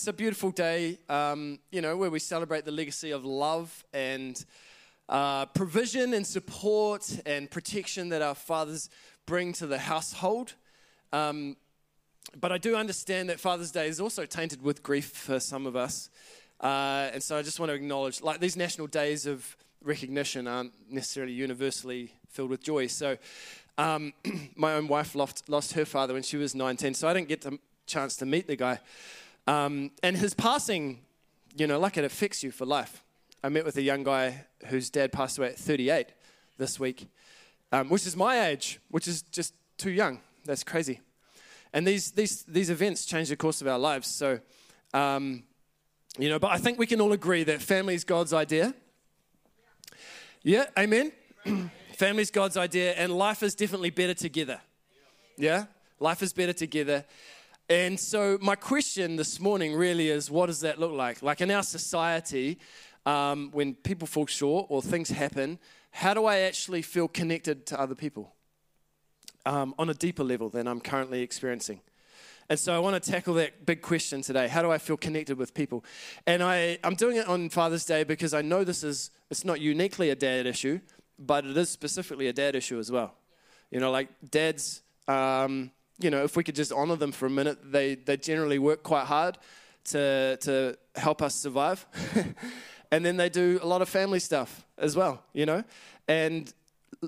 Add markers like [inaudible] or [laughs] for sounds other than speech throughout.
It's a beautiful day, um, you know, where we celebrate the legacy of love and uh, provision and support and protection that our fathers bring to the household. Um, but I do understand that Father's Day is also tainted with grief for some of us. Uh, and so I just want to acknowledge, like, these national days of recognition aren't necessarily universally filled with joy. So um, [clears throat] my own wife lost, lost her father when she was 19, so I didn't get the chance to meet the guy. Um, and his passing, you know, like it affects you for life. I met with a young guy whose dad passed away at 38 this week, um, which is my age, which is just too young. That's crazy. And these, these, these events change the course of our lives. So, um, you know, but I think we can all agree that family is God's idea. Yeah, amen. [clears throat] family is God's idea, and life is definitely better together. Yeah, life is better together. And so, my question this morning really is what does that look like? Like in our society, um, when people fall short or things happen, how do I actually feel connected to other people um, on a deeper level than I'm currently experiencing? And so I want to tackle that big question today. How do I feel connected with people? And I, I'm doing it on Father's Day because I know this is, it's not uniquely a dad issue, but it is specifically a dad issue as well. You know, like dads, um, you know, if we could just honor them for a minute, they, they generally work quite hard to, to help us survive. [laughs] and then they do a lot of family stuff as well, you know? And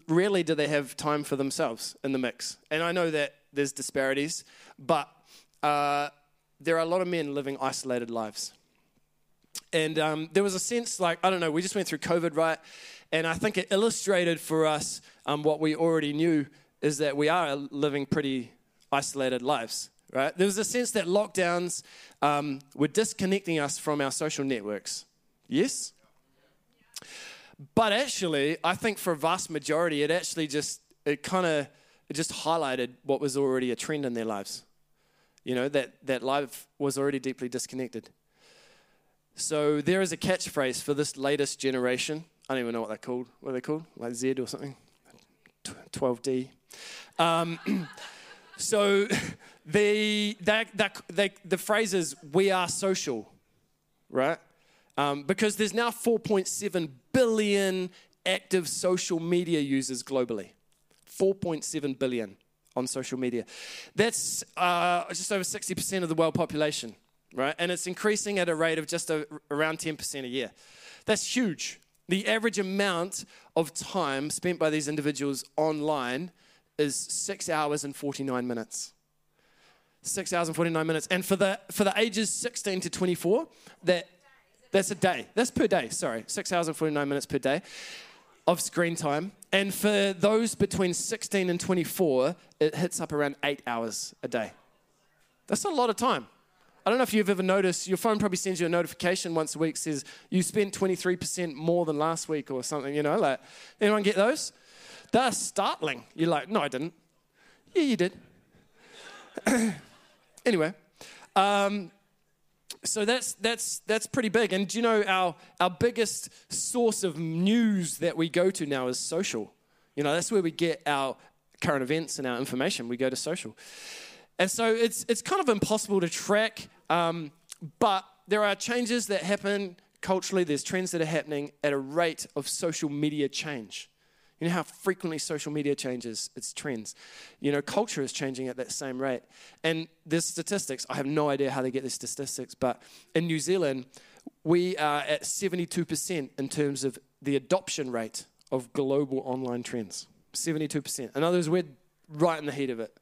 rarely do they have time for themselves in the mix. And I know that there's disparities, but uh, there are a lot of men living isolated lives. And um, there was a sense like, I don't know, we just went through COVID, right? And I think it illustrated for us um, what we already knew is that we are living pretty isolated lives, right? There was a sense that lockdowns um, were disconnecting us from our social networks. Yes? But actually, I think for a vast majority, it actually just, it kind of, it just highlighted what was already a trend in their lives. You know, that, that life was already deeply disconnected. So there is a catchphrase for this latest generation. I don't even know what they're called. What are they called? Like Z or something? 12D. Um, [clears throat] so [laughs] the, that, that, they, the phrase is, we are social, right? Um, because there's now 4.7 billion active social media users globally. 4.7 billion on social media. That's uh, just over 60% of the world population, right? And it's increasing at a rate of just a, around 10% a year. That's huge. The average amount of time spent by these individuals online is six hours and 49 minutes. Six hours and 49 minutes. And for the, for the ages 16 to 24, that, that's a day. That's per day, sorry. Six hours and 49 minutes per day of screen time. And for those between 16 and 24, it hits up around eight hours a day. That's a lot of time. I don't know if you've ever noticed, your phone probably sends you a notification once a week says you spent 23% more than last week or something, you know, like, anyone get those? They're startling. You're like, no, I didn't. Yeah, you did. [coughs] anyway, um, so that's that's that's pretty big. And you know our our biggest source of news that we go to now is social. You know, that's where we get our current events and our information. We go to social, and so it's it's kind of impossible to track. Um, but there are changes that happen culturally. There's trends that are happening at a rate of social media change. You know how frequently social media changes its trends. You know, culture is changing at that same rate. And there's statistics. I have no idea how they get these statistics, but in New Zealand, we are at 72% in terms of the adoption rate of global online trends. 72%. In other words, we're right in the heat of it.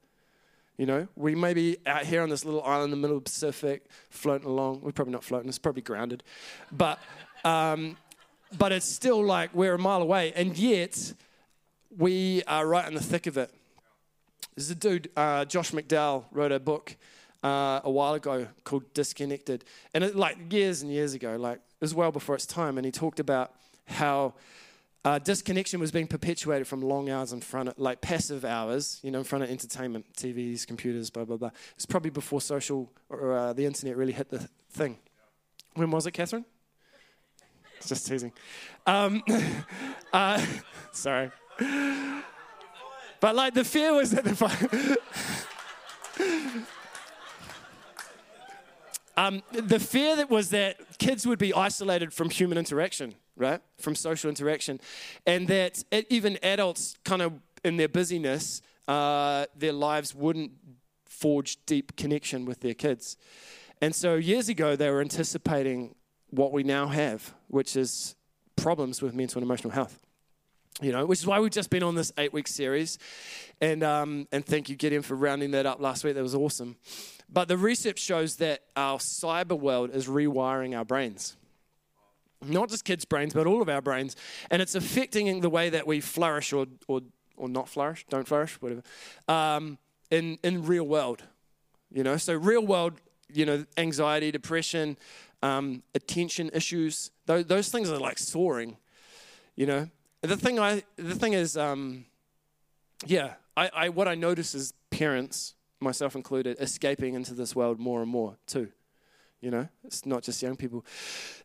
You know, we may be out here on this little island in the middle of the Pacific, floating along. We're probably not floating, it's probably grounded. But, um, but it's still like we're a mile away. And yet, we are right in the thick of it. There's a dude, uh, Josh McDowell, wrote a book uh, a while ago called Disconnected. And it, like years and years ago, like it was well before its time. And he talked about how uh, disconnection was being perpetuated from long hours in front of, like passive hours, you know, in front of entertainment, TVs, computers, blah, blah, blah. It's probably before social or uh, the internet really hit the thing. When was it, Catherine? Just teasing. Um, [laughs] uh, [laughs] sorry. But like the fear was that the Um, the fear that was that kids would be isolated from human interaction, right? From social interaction. And that it, even adults, kind of in their busyness, uh, their lives wouldn't forge deep connection with their kids. And so years ago, they were anticipating what we now have, which is problems with mental and emotional health. You know, which is why we've just been on this eight week series. And, um, and thank you, Gideon, for rounding that up last week. That was awesome. But the research shows that our cyber world is rewiring our brains. Not just kids' brains, but all of our brains. And it's affecting the way that we flourish or, or, or not flourish, don't flourish, whatever, um, in, in real world. You know, so real world, you know, anxiety, depression, um, attention issues, those, those things are like soaring, you know. The thing I, the thing is, um, yeah, I, I, what I notice is parents, myself included, escaping into this world more and more too. You know, it's not just young people.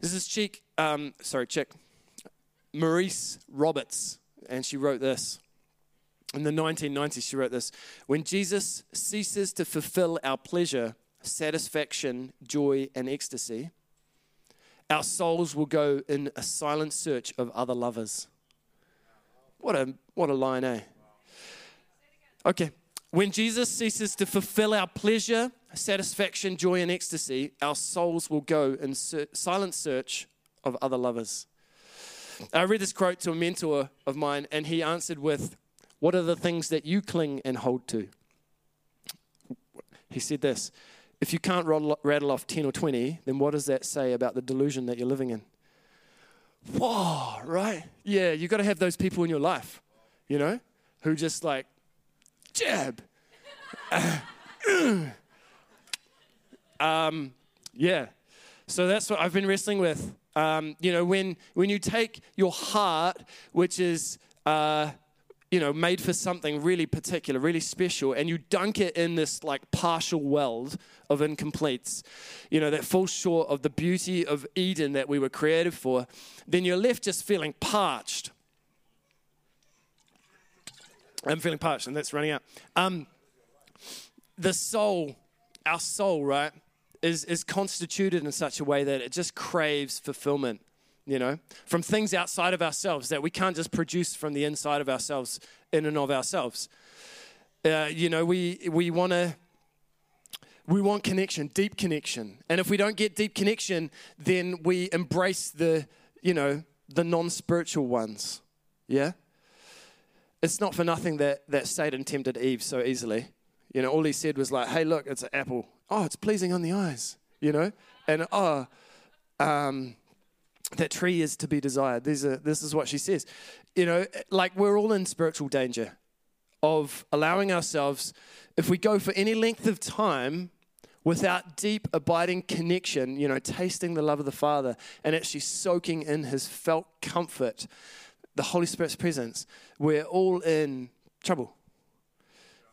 This is chick, um, sorry, chick, Maurice Roberts, and she wrote this. In the 1990s, she wrote this When Jesus ceases to fulfill our pleasure, satisfaction, joy, and ecstasy, our souls will go in a silent search of other lovers. What a, what a line, eh? Okay. When Jesus ceases to fulfill our pleasure, satisfaction, joy, and ecstasy, our souls will go in ser- silent search of other lovers. I read this quote to a mentor of mine, and he answered with, What are the things that you cling and hold to? He said this if you can't rattle off 10 or 20, then what does that say about the delusion that you're living in? Whoa, right? Yeah, you've got to have those people in your life, you know, who just like, jab. [laughs] um, yeah. So that's what I've been wrestling with. Um, you know, when, when you take your heart, which is uh, you know, made for something really particular, really special, and you dunk it in this like partial weld of incompletes, you know, that falls short of the beauty of Eden that we were created for, then you're left just feeling parched. I'm feeling parched, and that's running out. Um, the soul, our soul, right, is, is constituted in such a way that it just craves fulfillment you know, from things outside of ourselves that we can't just produce from the inside of ourselves in and of ourselves. Uh, you know, we, we want to. We want connection, deep connection. And if we don't get deep connection, then we embrace the, you know, the non-spiritual ones. Yeah? It's not for nothing that, that Satan tempted Eve so easily. You know, all he said was like, hey, look, it's an apple. Oh, it's pleasing on the eyes, you know? And oh, um, that tree is to be desired. These are, this is what she says. You know, like we're all in spiritual danger of allowing ourselves, if we go for any length of time without deep, abiding connection, you know, tasting the love of the Father and actually soaking in his felt comfort, the Holy Spirit's presence, we're all in trouble.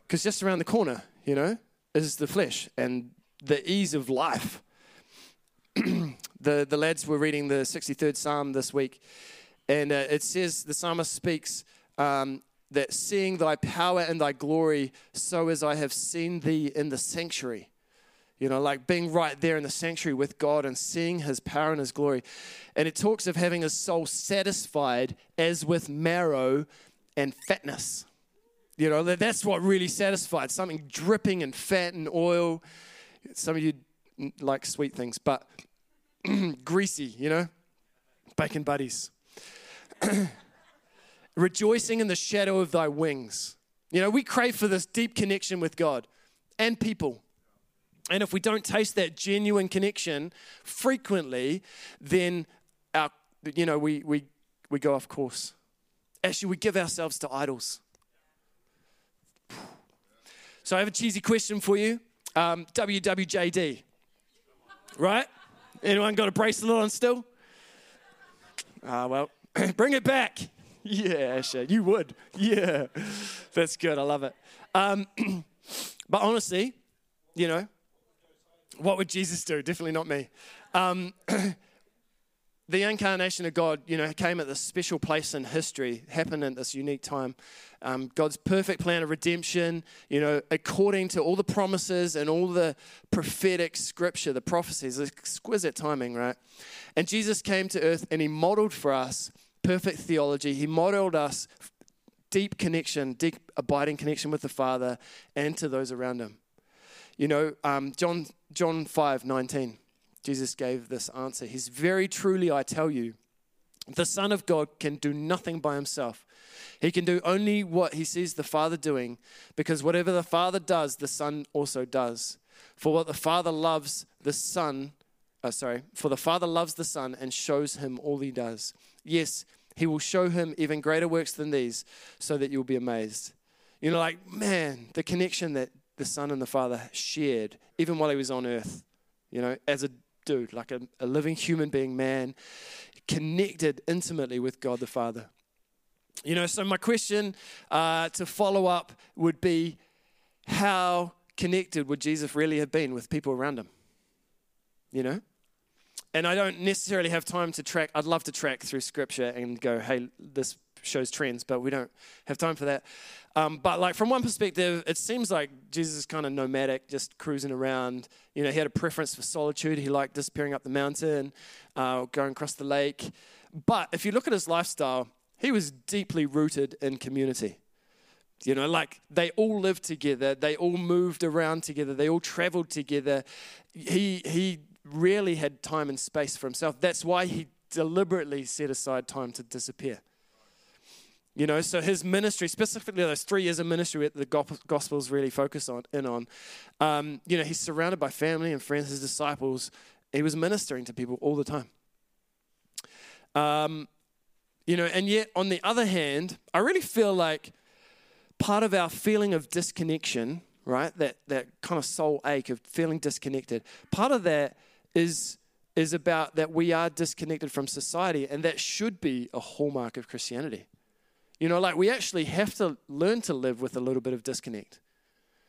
Because just around the corner, you know, is the flesh and the ease of life. The, the lads were reading the 63rd Psalm this week, and uh, it says the psalmist speaks um, that seeing thy power and thy glory, so as I have seen thee in the sanctuary. You know, like being right there in the sanctuary with God and seeing his power and his glory. And it talks of having his soul satisfied as with marrow and fatness. You know, that's what really satisfied something dripping in fat and oil. Some of you like sweet things, but [clears throat] greasy, you know? Bacon buddies. [clears throat] Rejoicing in the shadow of thy wings. You know, we crave for this deep connection with God and people. And if we don't taste that genuine connection frequently, then our, you know, we, we, we go off course. Actually, we give ourselves to idols. So I have a cheesy question for you. Um, WWJD, right? Anyone got a bracelet on still? Ah, uh, well, [clears throat] bring it back. Yeah, Asher, you would. Yeah, that's good. I love it. Um, [clears throat] but honestly, you know, what would Jesus do? Definitely not me. Um, [clears throat] the incarnation of God, you know, came at this special place in history, happened at this unique time. Um, God's perfect plan of redemption, you know, according to all the promises and all the prophetic scripture, the prophecies, exquisite timing, right? And Jesus came to earth and he modeled for us perfect theology. He modeled us deep connection, deep abiding connection with the Father and to those around him. You know, um, John, John 5 19. Jesus gave this answer. He's very truly, I tell you, the Son of God can do nothing by himself. He can do only what he sees the Father doing, because whatever the Father does, the Son also does. For what the Father loves, the Son, uh, sorry, for the Father loves the Son and shows him all he does. Yes, he will show him even greater works than these, so that you'll be amazed. You know, like, man, the connection that the Son and the Father shared, even while he was on earth, you know, as a dude, like a, a living human being, man, connected intimately with God the Father. You know, so my question uh, to follow up would be how connected would Jesus really have been with people around him? You know? And I don't necessarily have time to track, I'd love to track through scripture and go, hey, this shows trends, but we don't have time for that. Um, but like from one perspective, it seems like Jesus is kind of nomadic, just cruising around. You know, he had a preference for solitude. He liked disappearing up the mountain, uh, going across the lake. But if you look at his lifestyle, he was deeply rooted in community. You know, like they all lived together, they all moved around together, they all traveled together. He he rarely had time and space for himself. That's why he deliberately set aside time to disappear. You know, so his ministry, specifically those three years of ministry that the Gospels really focus on in on, um, you know, he's surrounded by family and friends, his disciples. He was ministering to people all the time. Um, you know, and yet on the other hand, I really feel like part of our feeling of disconnection, right, that that kind of soul ache of feeling disconnected, part of that is is about that we are disconnected from society, and that should be a hallmark of Christianity. You know, like we actually have to learn to live with a little bit of disconnect.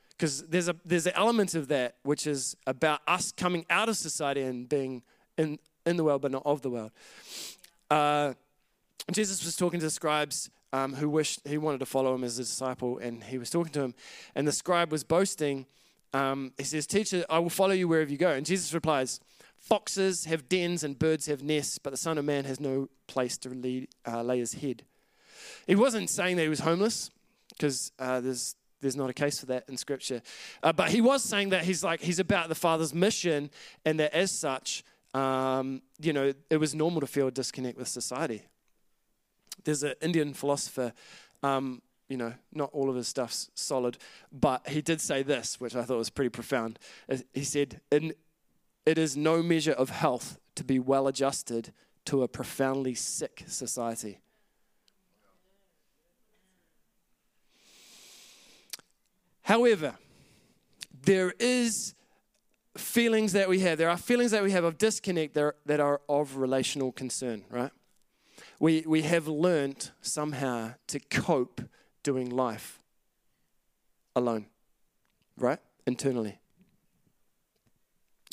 Because there's a there's an element of that which is about us coming out of society and being in, in the world but not of the world. Uh, Jesus was talking to the scribes um, who wished he wanted to follow him as a disciple, and he was talking to him, and the scribe was boasting. Um, he says, "Teacher, I will follow you wherever you go." And Jesus replies, "Foxes have dens and birds have nests, but the Son of Man has no place to uh, lay his head." He wasn't saying that he was homeless, because uh, there's there's not a case for that in scripture. Uh, but he was saying that he's like he's about the Father's mission, and that as such, um, you know, it was normal to feel a disconnect with society. There's an Indian philosopher. Um, you know, not all of his stuff's solid, but he did say this, which I thought was pretty profound. He said, "It is no measure of health to be well adjusted to a profoundly sick society." However, there is feelings that we have. There are feelings that we have of disconnect that are, of relational concern, right? We, we have learned somehow to cope doing life alone, right? Internally.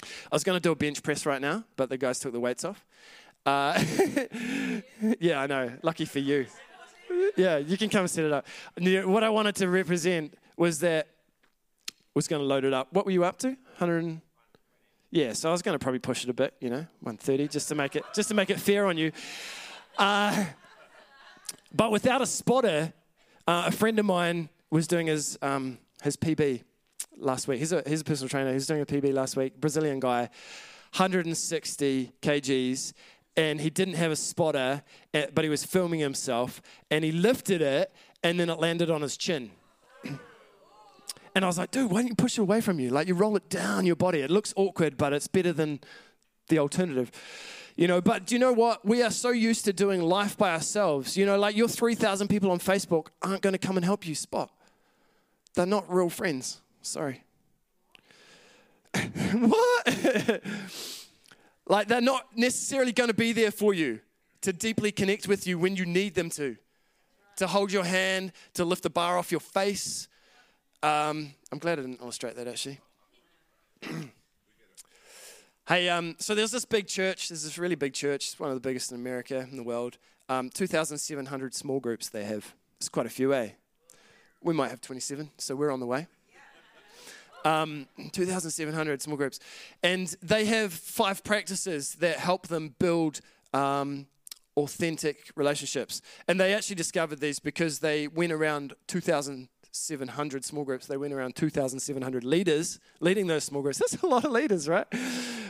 I was going to do a bench press right now, but the guys took the weights off. Uh, [laughs] yeah, I know. Lucky for you. Yeah, you can come set it up. What I wanted to represent was that was going to load it up. What were you up to? 100. Yeah, so I was going to probably push it a bit, you know, 130, just to make it just to make it fair on you. Uh, but without a spotter, uh, a friend of mine was doing his um, his PB last week. He's a he's a personal trainer. He was doing a PB last week. Brazilian guy, 160 kgs, and he didn't have a spotter, eh, but he was filming himself, and he lifted it, and then it landed on his chin. And I was like, dude, why don't you push it away from you? Like you roll it down your body. It looks awkward, but it's better than the alternative. You know, but do you know what? We are so used to doing life by ourselves. You know, like your 3,000 people on Facebook aren't going to come and help you spot. They're not real friends. Sorry. [laughs] what? [laughs] like they're not necessarily going to be there for you to deeply connect with you when you need them to. To hold your hand, to lift the bar off your face, um, I'm glad I didn't illustrate that actually. [clears throat] Hey, um, so there's this big church. There's this really big church. It's one of the biggest in America, in the world. Um, 2,700 small groups they have. It's quite a few, eh? We might have 27, so we're on the way. Um, 2,700 small groups. And they have five practices that help them build um, authentic relationships. And they actually discovered these because they went around 2,700 small groups. They went around 2,700 leaders leading those small groups. That's a lot of leaders, right?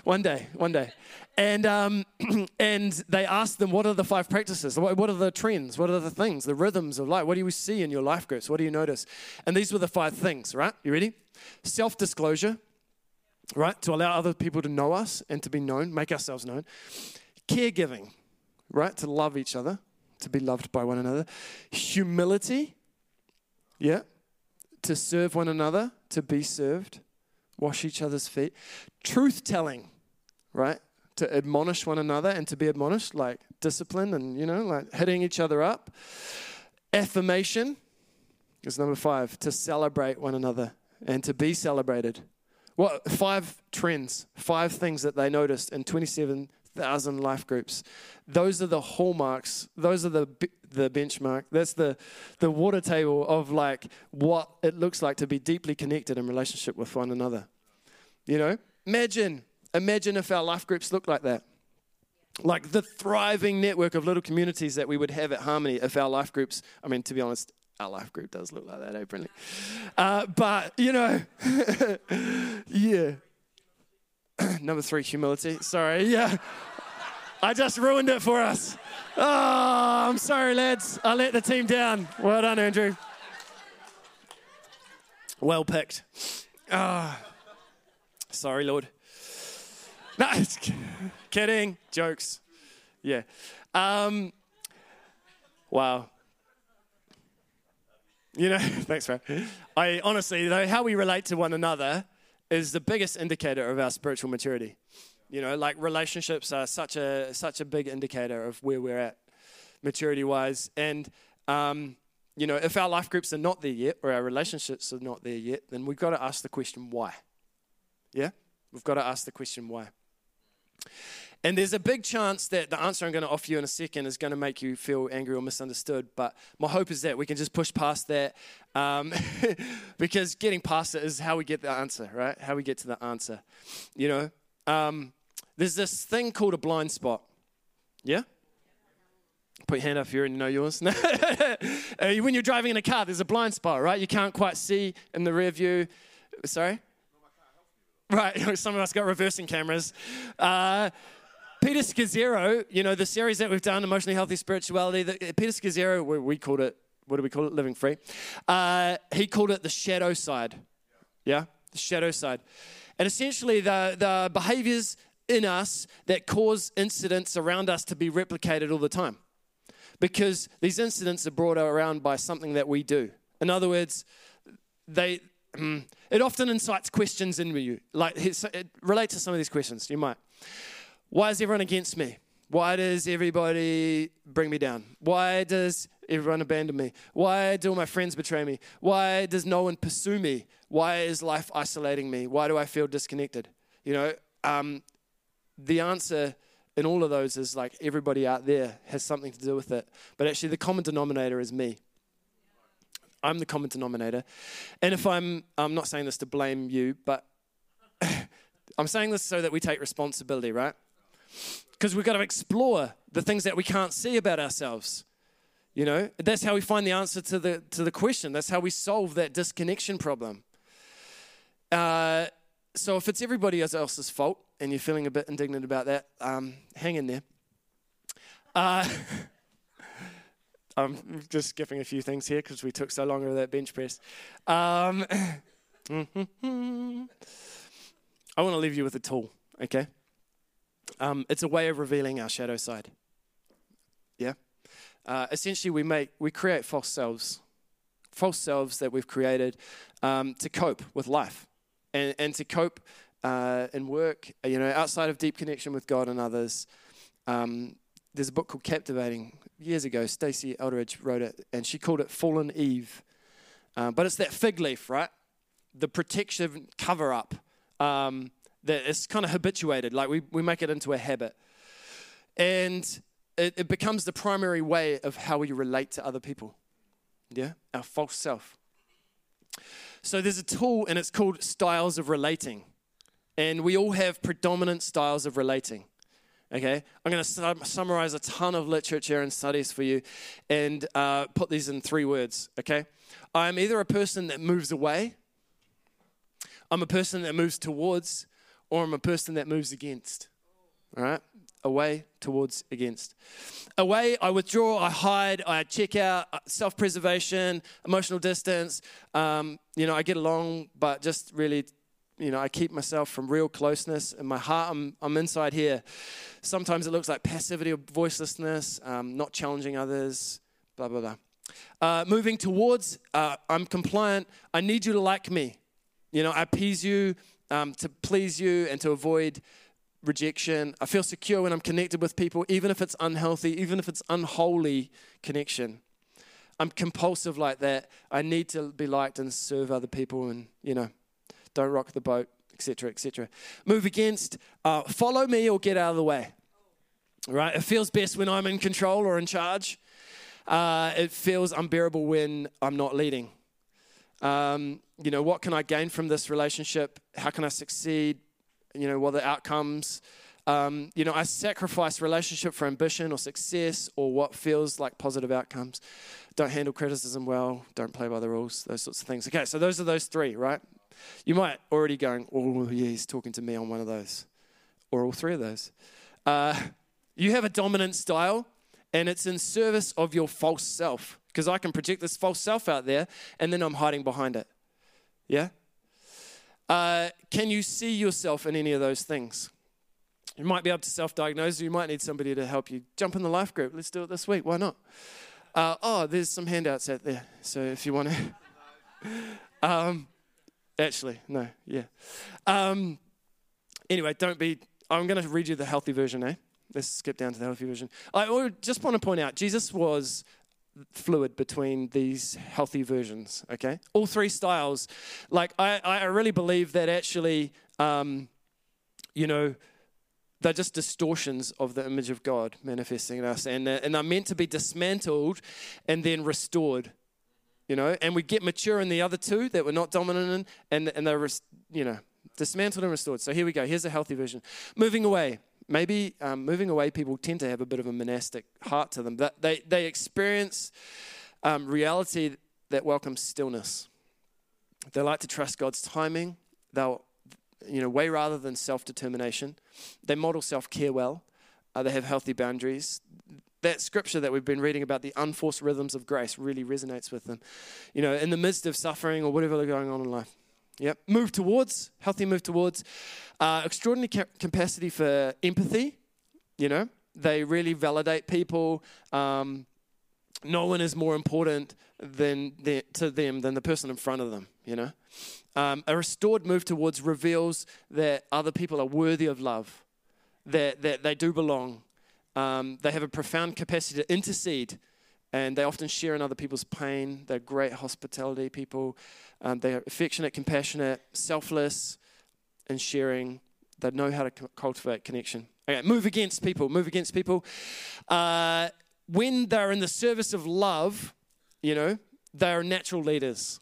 one day, one day. And, um, [clears throat] and they asked them, what are the five practices? What, what are the trends? What are the things, the rhythms of life? What do you see in your life groups? What do you notice? And these were the five things, right? You ready? Self disclosure, right? To allow other people to know us and to be known, make ourselves known. Caregiving, right? To love each other, to be loved by one another. Humility, yeah? To serve one another, to be served. Wash each other's feet. Truth telling, right? To admonish one another and to be admonished, like discipline and, you know, like hitting each other up. Affirmation is number five, to celebrate one another and to be celebrated. What five trends, five things that they noticed in 27,000 life groups. Those are the hallmarks. Those are the the benchmark. That's the the water table of like what it looks like to be deeply connected in relationship with one another. You know, imagine imagine if our life groups looked like that. Like the thriving network of little communities that we would have at Harmony if our life groups, I mean, to be honest, our life group does look like that, eh, Brinley? Uh, but, you know, [laughs] yeah. [clears throat] Number three, humility. Sorry, yeah. I just ruined it for us. Oh, I'm sorry, lads. I let the team down. Well done, Andrew. Well picked. Oh, sorry, Lord. No, [laughs] it's kidding. Jokes. Yeah. Um, wow. You know, [laughs] thanks, bro. I honestly, though, how we relate to one another is the biggest indicator of our spiritual maturity. You know, like relationships are such a such a big indicator of where we're at, maturity wise. And um, you know, if our life groups are not there yet, or our relationships are not there yet, then we've got to ask the question why. Yeah, we've got to ask the question why. And there's a big chance that the answer I'm going to offer you in a second is going to make you feel angry or misunderstood. But my hope is that we can just push past that um, [laughs] because getting past it is how we get the answer, right? How we get to the answer. You know, um, there's this thing called a blind spot. Yeah? Put your hand up here and you know yours. [laughs] Uh, when you're driving in a car, there's a blind spot, right? You can't quite see in the rear view. Sorry? Right, [laughs] some of us got reversing cameras. Uh, Peter Scazzero, you know, the series that we've done, Emotionally Healthy Spirituality, the, Peter Scazzero, we, we, called it, what do we call it? Living Free. Uh, he called it the shadow side. Yeah? The shadow side. And essentially, the, the behaviors in us that cause incidents around us to be replicated all the time. Because these incidents are brought around by something that we do. In other words, they, it often incites questions in you. Like, it relates to some of these questions. You might. Why is everyone against me? Why does everybody bring me down? Why does everyone abandon me? Why do my friends betray me? Why does no one pursue me? Why is life isolating me? Why do I feel disconnected? You know, um, the answer in all of those is like everybody out there has something to do with it. But actually, the common denominator is me. I'm the common denominator. And if I'm, I'm not saying this to blame you, but [laughs] I'm saying this so that we take responsibility, right? Because we've got to explore the things that we can't see about ourselves. You know, that's how we find the answer to the, to the question. That's how we solve that disconnection problem. Uh, so if it's everybody else's fault and you're feeling a bit indignant about that, um, hang in there. Uh, [laughs] I'm just skipping a few things here because we took so long over that bench press. Um, [laughs] I want to leave you with a tool, okay? Um, it's a way of revealing our shadow side. Yeah? Uh, essentially, we make we create false selves, false selves that we've created um, to cope with life, and and to cope uh, in work. You know, outside of deep connection with God and others. Um, there's a book called Captivating. Years ago, Stasi Eldredge wrote it, and she called it Fallen Eve. Uh, but it's that fig leaf, right? The protection cover up. Um, that it's kind of habituated, like we, we make it into a habit. And it, it becomes the primary way of how we relate to other people. Yeah? Our false self. So there's a tool, and it's called styles of relating. And we all have predominant styles of relating. Okay? I'm going to sum- summarize a ton of literature and studies for you and uh, put these in three words. Okay? I'm either a person that moves away, I'm a person that moves towards, or I'm a person that moves against. All right? Away, towards, against. Away, I withdraw, I hide, I check out, uh, self preservation, emotional distance. Um, you know, I get along, but just really, you know, I keep myself from real closeness. In my heart, I'm, I'm inside here. Sometimes it looks like passivity or voicelessness, um, not challenging others, blah, blah, blah. Uh, moving towards, uh, I'm compliant. I need you to like me. You know, I appease you um, to please you and to avoid rejection. I feel secure when I'm connected with people, even if it's unhealthy, even if it's unholy connection. I'm compulsive like that. I need to be liked and serve other people and, you know, don't rock the boat, etc., etc. Move against, uh, follow me or get out of the way. Right? It feels best when I'm in control or in charge. Uh, it feels unbearable when I'm not leading. Um, you know, what can I gain from this relationship? How can I succeed? You know, what are the outcomes? Um, you know, I sacrifice relationship for ambition or success or what feels like positive outcomes. Don't handle criticism well. Don't play by the rules. Those sorts of things. Okay, so those are those three, right? You might already going, oh yeah, he's talking to me on one of those, or all three of those. Uh, you have a dominant style, and it's in service of your false self because I can project this false self out there, and then I'm hiding behind it. Yeah? Uh, can you see yourself in any of those things? You might be able to self diagnose, you might need somebody to help you. Jump in the life group. Let's do it this week. Why not? Uh, oh, there's some handouts out there. So if you want to. [laughs] um, actually, no, yeah. Um, anyway, don't be. I'm going to read you the healthy version, eh? Let's skip down to the healthy version. I just want to point out Jesus was fluid between these healthy versions, okay? All three styles. Like, I, I really believe that actually, um, you know, they're just distortions of the image of God manifesting in us. And, and they're meant to be dismantled and then restored, you know? And we get mature in the other two that we're not dominant in, and, and they're, you know, dismantled and restored. So here we go. Here's a healthy version. Moving away maybe um, moving away, people tend to have a bit of a monastic heart to them. That they, they experience um, reality that welcomes stillness. They like to trust God's timing. They'll, you know, way rather than self determination. They model self care well. Uh, they have healthy boundaries. That scripture that we've been reading about the unforced rhythms of grace really resonates with them. You know, in the midst of suffering or whatever is going on in life. Yep. Move towards, healthy move towards. Uh, extraordinary ca- capacity for empathy. You know, they really validate people. Um, no one is more important than the, to them than the person in front of them. You know, um, a restored move towards reveals that other people are worthy of love, that that they do belong. Um, they have a profound capacity to intercede and they often share in other people's pain. They're great hospitality people. Um, they're affectionate, compassionate, selfless, and sharing. They know how to cultivate connection. Okay, move against people. Move against people. Uh, when they're in the service of love, you know, they are natural leaders.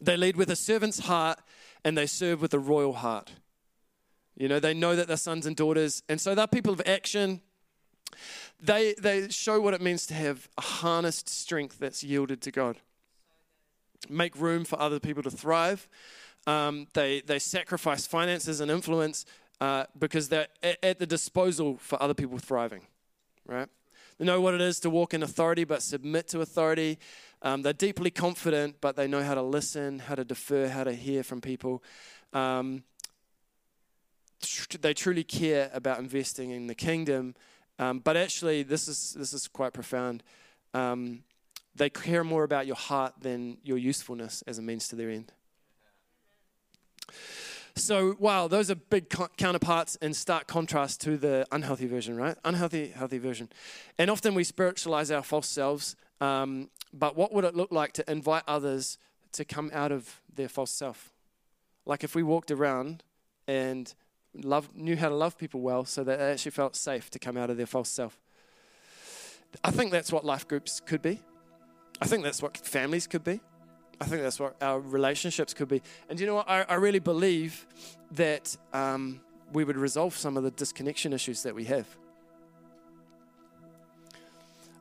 They lead with a servant's heart and they serve with a royal heart. You know, they know that they're sons and daughters. And so they're people of action, they, they show what it means to have a harnessed strength that's yielded to God. Make room for other people to thrive. Um, they, they sacrifice finances and influence uh, because they're at, at the disposal for other people thriving, right? They know what it is to walk in authority but submit to authority. Um, they're deeply confident, but they know how to listen, how to defer, how to hear from people. Um, tr- they truly care about investing in the kingdom um, but actually, this is, this is quite profound. Um, they care more about your heart than your usefulness as a means to their end. So, wow, those are big co- counterparts in stark contrast to the unhealthy version, right? Unhealthy, healthy version. And often we spiritualize our false selves. Um, but what would it look like to invite others to come out of their false self? Like if we walked around and loved, knew how to love people well so that they actually felt safe to come out of their false self. I think that's what life groups could be. I think that's what families could be. I think that's what our relationships could be. And you know what? I, I really believe that um, we would resolve some of the disconnection issues that we have.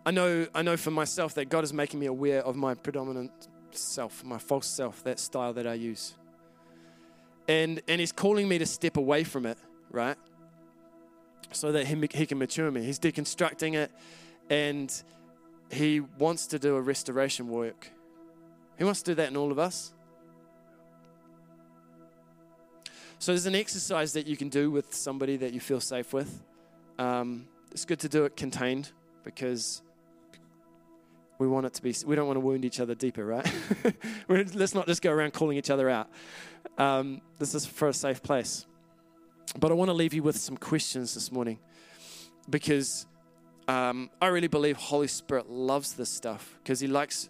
I know, I know for myself that God is making me aware of my predominant self, my false self, that style that I use. And, and He's calling me to step away from it, right? So that he, he can mature me. He's deconstructing it and He wants to do a restoration work. He wants to do that in all of us. So there's an exercise that you can do with somebody that you feel safe with. Um, it's good to do it contained because we want it to be, we don't want to wound each other deeper, right? [laughs] Let's not just go around calling each other out. Um, this is for a safe place. But I want to leave you with some questions this morning because um, I really believe Holy Spirit loves this stuff because He likes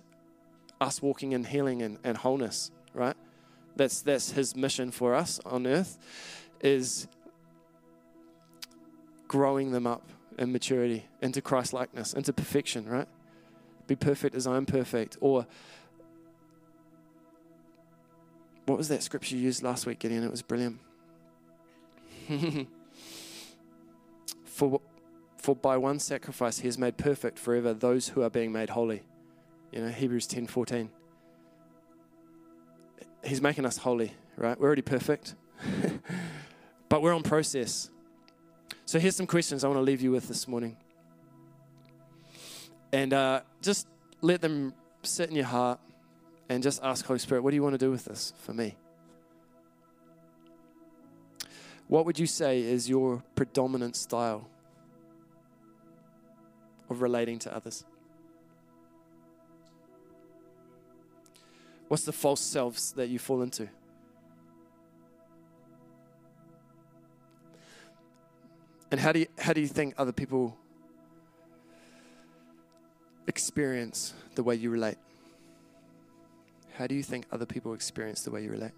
us walking in healing and, and wholeness, right? That's that's His mission for us on earth, is growing them up in maturity into Christ likeness, into perfection, right? Be perfect as I'm perfect. Or what was that scripture you used last week, Gideon? It was brilliant. [laughs] for, for by one sacrifice he has made perfect forever those who are being made holy. You know, Hebrews 10 14. He's making us holy, right? We're already perfect, [laughs] but we're on process. So here's some questions I want to leave you with this morning. And uh, just let them sit in your heart and just ask Holy Spirit, what do you want to do with this for me? What would you say is your predominant style of relating to others? What's the false selves that you fall into? And how do you, how do you think other people experience the way you relate? How do you think other people experience the way you relate?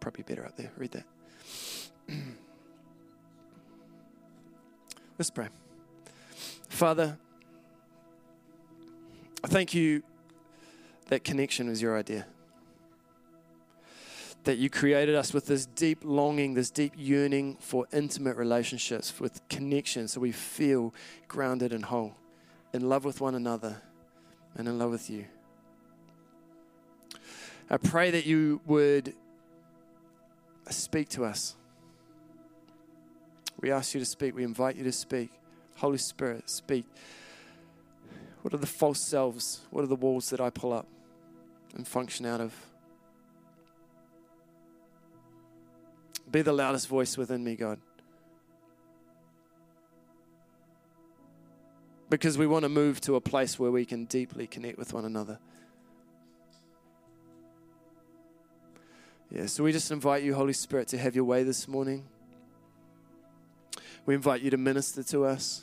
Probably better up there. Read that. [clears throat] Let's pray. Father, I thank you that connection was your idea that you created us with this deep longing, this deep yearning for intimate relationships, with connection, so we feel grounded and whole, in love with one another, and in love with you. I pray that you would speak to us. We ask you to speak, we invite you to speak. Holy Spirit, speak. What are the false selves? What are the walls that I pull up and function out of? Be the loudest voice within me, God. Because we want to move to a place where we can deeply connect with one another. Yeah, so we just invite you, Holy Spirit, to have your way this morning. We invite you to minister to us.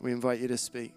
We invite you to speak.